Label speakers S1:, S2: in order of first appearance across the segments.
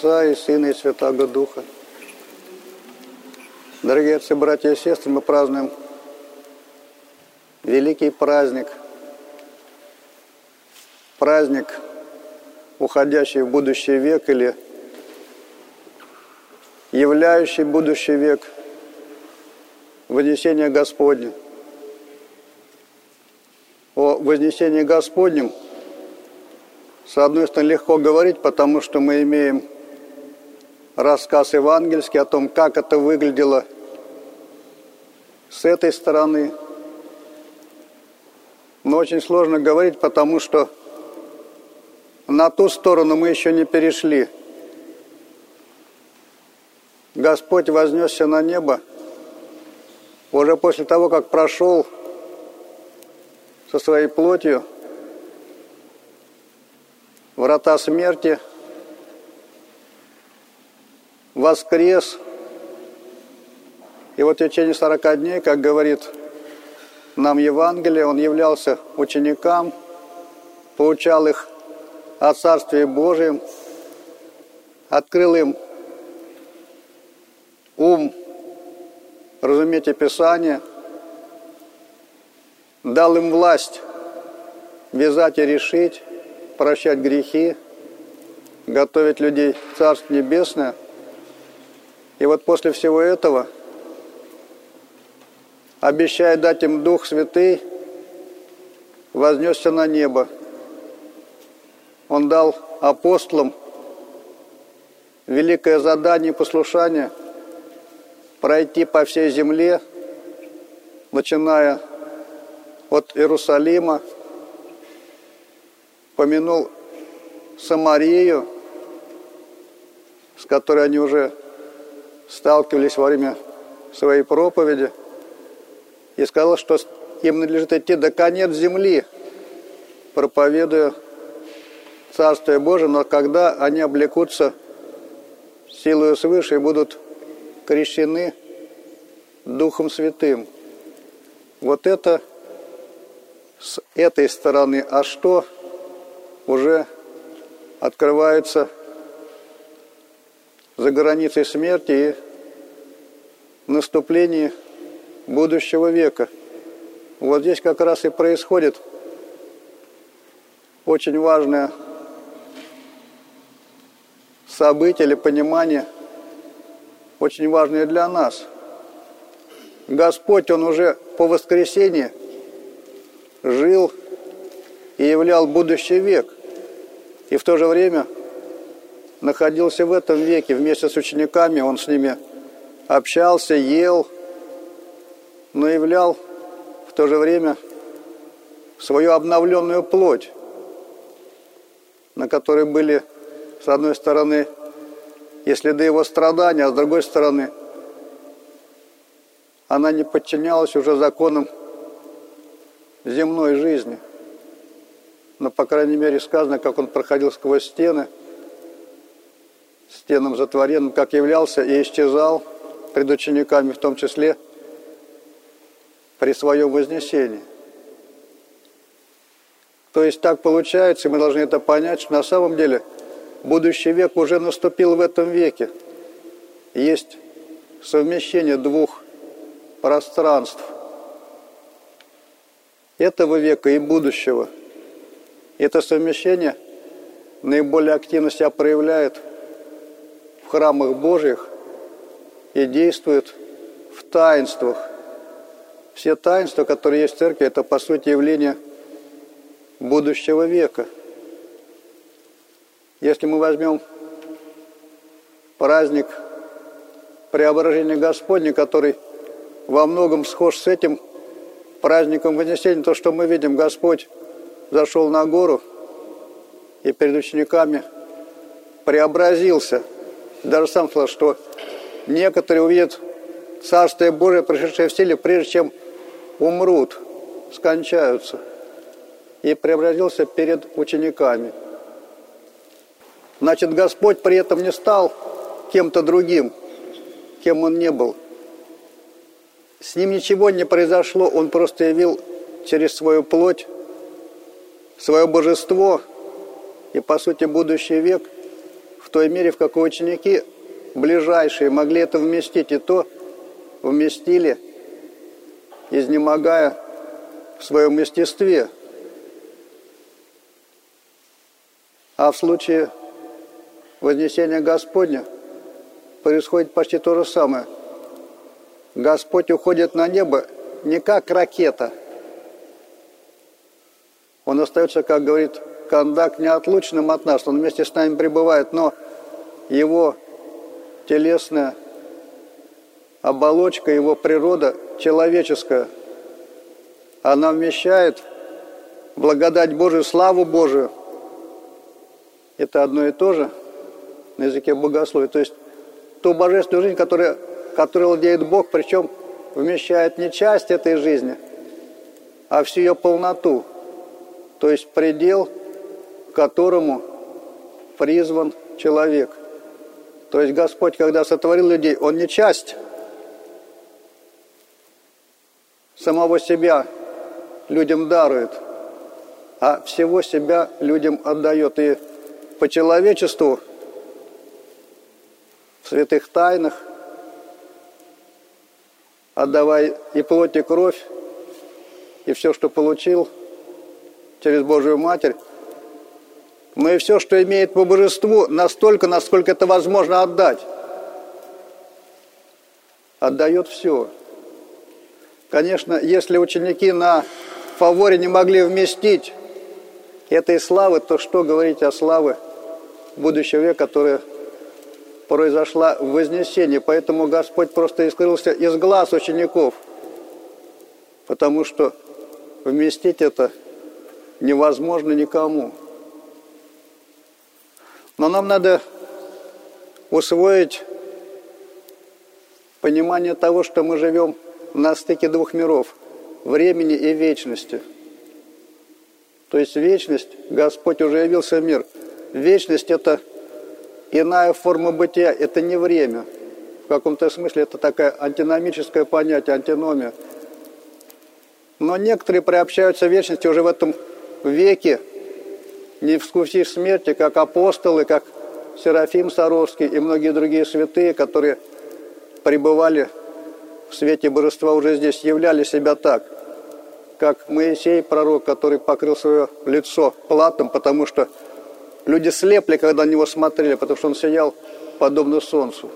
S1: Отца и Сына и Святаго Духа. Дорогие отцы, братья и сестры, мы празднуем великий праздник, праздник, уходящий в будущий век или являющий будущий век, Вознесение Господне. О Вознесении Господнем, с одной стороны, легко говорить, потому что мы имеем рассказ евангельский о том, как это выглядело с этой стороны. Но очень сложно говорить, потому что на ту сторону мы еще не перешли. Господь вознесся на небо уже после того, как прошел со своей плотью врата смерти, воскрес. И вот в течение 40 дней, как говорит нам Евангелие, он являлся ученикам, поучал их о Царстве Божьем, открыл им ум, разумейте Писание, дал им власть вязать и решить, прощать грехи, готовить людей в Царство Небесное. И вот после всего этого обещает дать им Дух Святый, вознесся на небо. Он дал апостолам великое задание и послушание – пройти по всей земле, начиная от Иерусалима, помянул Самарию, с которой они уже сталкивались во время своей проповеди, и сказал, что им надлежит идти до конец земли, проповедуя Царствие Божие, но когда они облекутся силою свыше и будут крещены Духом Святым. Вот это с этой стороны. А что уже открывается за границей смерти и наступлении будущего века. Вот здесь как раз и происходит очень важное событие или понимание – очень важное для нас. Господь, Он уже по воскресенье жил и являл будущий век. И в то же время находился в этом веке вместе с учениками, Он с ними общался, ел, но являл в то же время свою обновленную плоть, на которой были, с одной стороны, и следы его страдания, а с другой стороны, она не подчинялась уже законам земной жизни. Но, по крайней мере, сказано, как он проходил сквозь стены, стенам затворенным, как являлся и исчезал пред учениками, в том числе при своем вознесении. То есть так получается, и мы должны это понять, что на самом деле – будущий век уже наступил в этом веке. Есть совмещение двух пространств этого века и будущего. Это совмещение наиболее активно себя проявляет в храмах Божьих и действует в таинствах. Все таинства, которые есть в церкви, это по сути явление будущего века – если мы возьмем праздник Преображения Господня, который во многом схож с этим праздником Вознесения, то, что мы видим, Господь зашел на гору и перед учениками преобразился. Даже сам сказал, что некоторые увидят Царствие Божие, пришедшее в силе, прежде чем умрут, скончаются. И преобразился перед учениками – Значит, Господь при этом не стал кем-то другим, кем он не был. С ним ничего не произошло, он просто явил через свою плоть свое божество и, по сути, будущий век в той мере, в какой ученики ближайшие могли это вместить, и то вместили, изнемогая в своем естестве. А в случае Вознесения Господня происходит почти то же самое. Господь уходит на небо не как ракета. Он остается, как говорит Кандак, неотлучным от нас. Он вместе с нами пребывает, но его телесная оболочка, его природа человеческая, она вмещает благодать Божию, славу Божию. Это одно и то же – на языке богословия. То есть ту божественную жизнь, которая, которой владеет Бог, причем вмещает не часть этой жизни, а всю ее полноту. То есть предел, к которому призван человек. То есть Господь, когда сотворил людей, Он не часть самого себя людям дарует, а всего себя людям отдает. И по человечеству святых тайнах, отдавай и плоть, и кровь, и все, что получил через Божию Матерь, но и все, что имеет по божеству, настолько, насколько это возможно отдать. Отдает все. Конечно, если ученики на фаворе не могли вместить этой славы, то что говорить о славе будущего века, которая произошла в Вознесении, поэтому Господь просто искрылся из глаз учеников, потому что вместить это невозможно никому. Но нам надо усвоить понимание того, что мы живем на стыке двух миров – времени и вечности. То есть вечность, Господь уже явился в мир. Вечность – это Иная форма бытия – это не время. В каком-то смысле это такое антиномическое понятие, антиномия. Но некоторые приобщаются вечности уже в этом веке, не вкусив смерти, как апостолы, как Серафим Саровский и многие другие святые, которые пребывали в свете божества уже здесь, являли себя так, как Моисей, пророк, который покрыл свое лицо платом, потому что Люди слепли, когда на него смотрели, потому что он сиял подобно солнцу.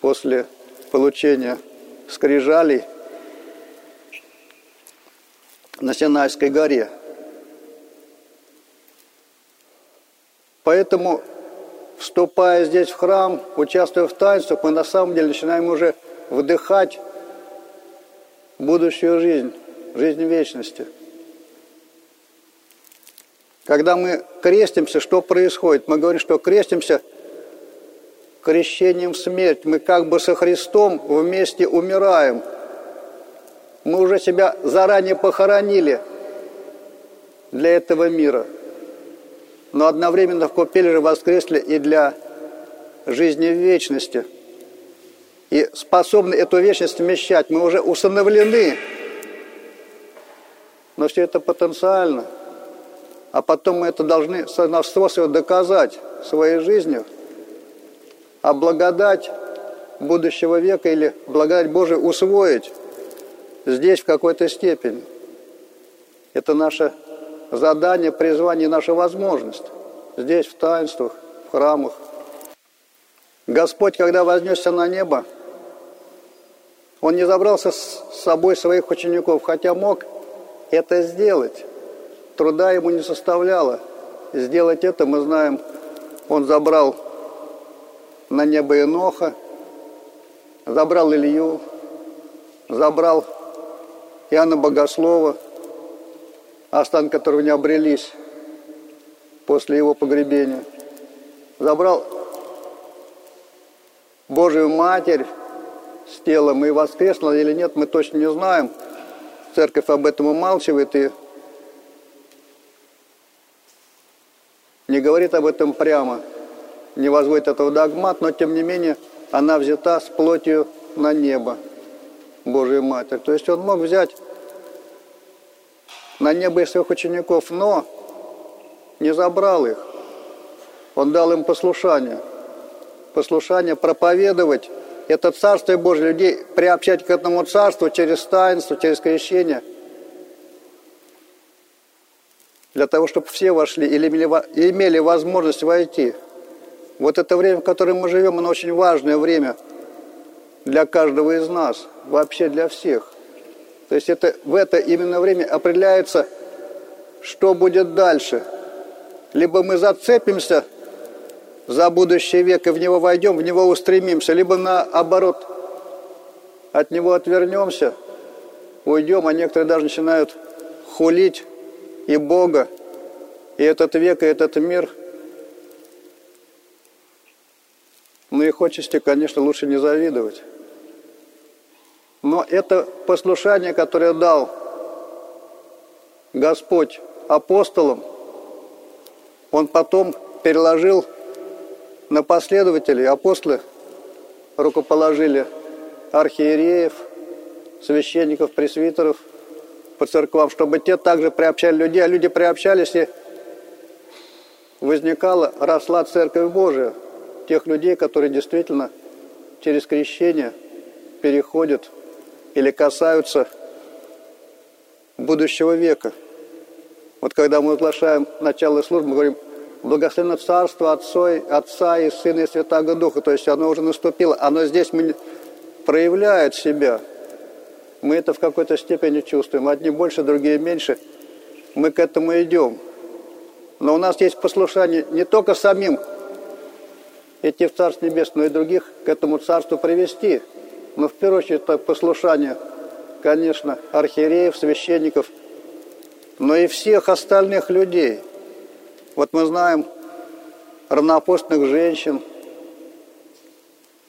S1: После получения скрижалей на Синайской горе. Поэтому, вступая здесь в храм, участвуя в таинствах, мы на самом деле начинаем уже вдыхать будущую жизнь, жизнь вечности – когда мы крестимся, что происходит? Мы говорим, что крестимся крещением в смерть. Мы как бы со Христом вместе умираем. Мы уже себя заранее похоронили для этого мира. Но одновременно в купеле же воскресли и для жизни в вечности. И способны эту вечность вмещать. Мы уже усыновлены. Но все это потенциально – а потом мы это должны сановство свое доказать своей жизнью, а благодать будущего века или благодать Божию усвоить здесь в какой-то степени. Это наше задание, призвание, наша возможность. Здесь, в таинствах, в храмах. Господь, когда вознесся на небо, Он не забрался с собой своих учеников, хотя мог это сделать труда ему не составляло. Сделать это, мы знаем, он забрал на небо Иноха, забрал Илью, забрал Иоанна Богослова, останки которого не обрелись после его погребения. Забрал Божию Матерь с телом и воскресла или нет, мы точно не знаем. Церковь об этом умалчивает, и не говорит об этом прямо, не возводит этого догмат, но тем не менее она взята с плотью на небо, Божия Матерь. То есть он мог взять на небо и своих учеников, но не забрал их. Он дал им послушание. Послушание проповедовать это Царство Божие, людей приобщать к этому Царству через таинство, через крещение, для того, чтобы все вошли или имели возможность войти. Вот это время, в котором мы живем, оно очень важное время для каждого из нас, вообще для всех. То есть это, в это именно время определяется, что будет дальше. Либо мы зацепимся за будущий век и в него войдем, в него устремимся, либо наоборот, от него отвернемся, уйдем, а некоторые даже начинают хулить и Бога, и этот век, и этот мир. Ну и хочется, конечно, лучше не завидовать. Но это послушание, которое дал Господь апостолам, Он потом переложил на последователей. Апостолы рукоположили архиереев, священников, пресвитеров по церквам, чтобы те также приобщали людей, а люди приобщались, и возникала, росла Церковь Божия, тех людей, которые действительно через крещение переходят или касаются будущего века. Вот когда мы оглашаем начало службы, мы говорим благословенно Царство Отцой, Отца и Сына и Святаго Духа. То есть оно уже наступило. Оно здесь проявляет себя. Мы это в какой-то степени чувствуем. Одни больше, другие меньше. Мы к этому идем. Но у нас есть послушание не только самим идти в Царство Небесное, но и других к этому Царству привести. Но в первую очередь это послушание, конечно, архиереев, священников, но и всех остальных людей – вот мы знаем равноапостольных женщин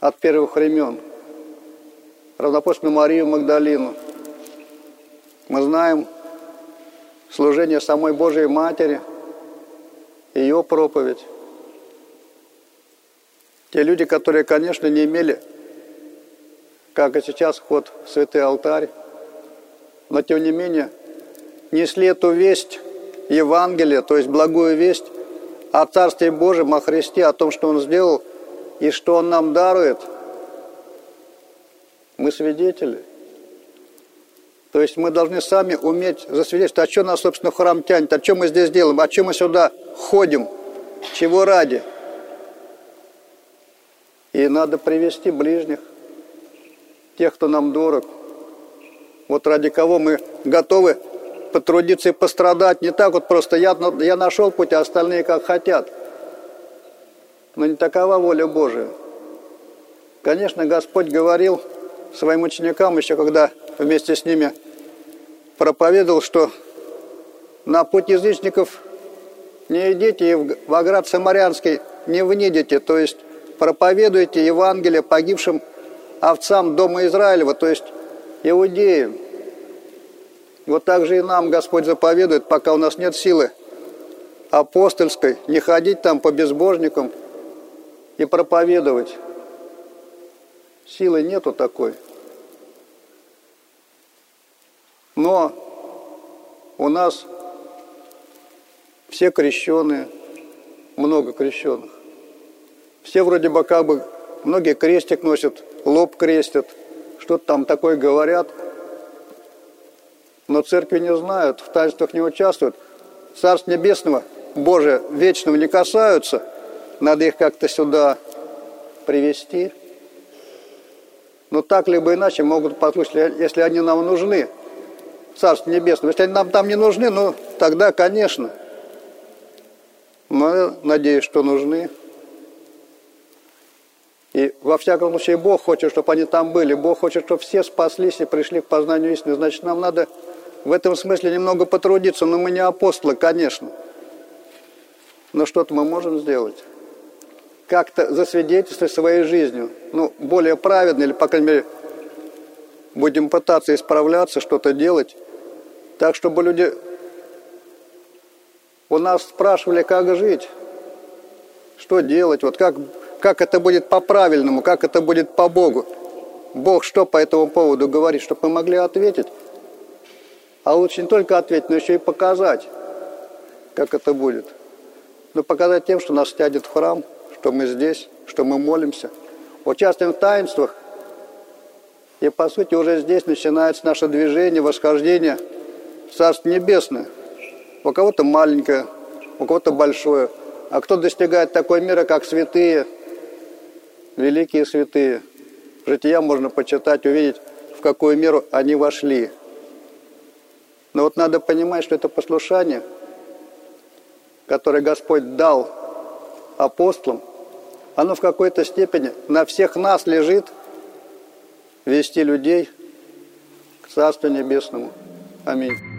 S1: от первых времен, равноапостольную Марию Магдалину. Мы знаем служение самой Божией Матери, ее проповедь. Те люди, которые, конечно, не имели, как и сейчас, вход в святый алтарь, но тем не менее несли эту весть Евангелие, то есть благую весть о Царстве Божьем, о Христе, о том, что Он сделал и что Он нам дарует, мы свидетели. То есть мы должны сами уметь засвидетельствовать, а что нас, собственно, храм тянет, а что мы здесь делаем, а что мы сюда ходим, чего ради. И надо привести ближних, тех, кто нам дорог. Вот ради кого мы готовы потрудиться и пострадать. Не так вот просто я, я нашел путь, а остальные как хотят. Но не такова воля Божия. Конечно, Господь говорил своим ученикам, еще когда вместе с ними проповедовал, что на путь язычников не идите и в оград Самарянский не внидите, то есть проповедуйте Евангелие погибшим овцам дома Израилева, то есть иудеям. Вот так же и нам Господь заповедует, пока у нас нет силы апостольской, не ходить там по безбожникам и проповедовать. Силы нету такой. Но у нас все крещенные, много крещенных. Все вроде бы как бы, многие крестик носят, лоб крестят, что-то там такое говорят – но церкви не знают, в таинствах не участвуют. Царств Небесного, Божия, вечного не касаются. Надо их как-то сюда привести. Но так либо иначе могут послушать, если они нам нужны, Царство Небесное. Если они нам там не нужны, ну тогда, конечно. Но я надеюсь, что нужны. И во всяком случае Бог хочет, чтобы они там были. Бог хочет, чтобы все спаслись и пришли к познанию истины. Значит, нам надо в этом смысле немного потрудиться, но мы не апостолы, конечно. Но что-то мы можем сделать. Как-то засвидетельствовать своей жизнью. Ну, более праведно, или, по крайней мере, будем пытаться исправляться, что-то делать. Так, чтобы люди у нас спрашивали, как жить, что делать, вот как, как это будет по-правильному, как это будет по Богу. Бог что по этому поводу говорит, чтобы мы могли ответить. А лучше не только ответить, но еще и показать, как это будет. но показать тем, что нас тянет в храм, что мы здесь, что мы молимся, участвуем в таинствах. И, по сути, уже здесь начинается наше движение, восхождение в Царство Небесное. У кого-то маленькое, у кого-то большое. А кто достигает такой мира, как святые, великие святые. Жития можно почитать, увидеть, в какую меру они вошли. Но вот надо понимать, что это послушание, которое Господь дал апостолам, оно в какой-то степени на всех нас лежит вести людей к Царству Небесному. Аминь.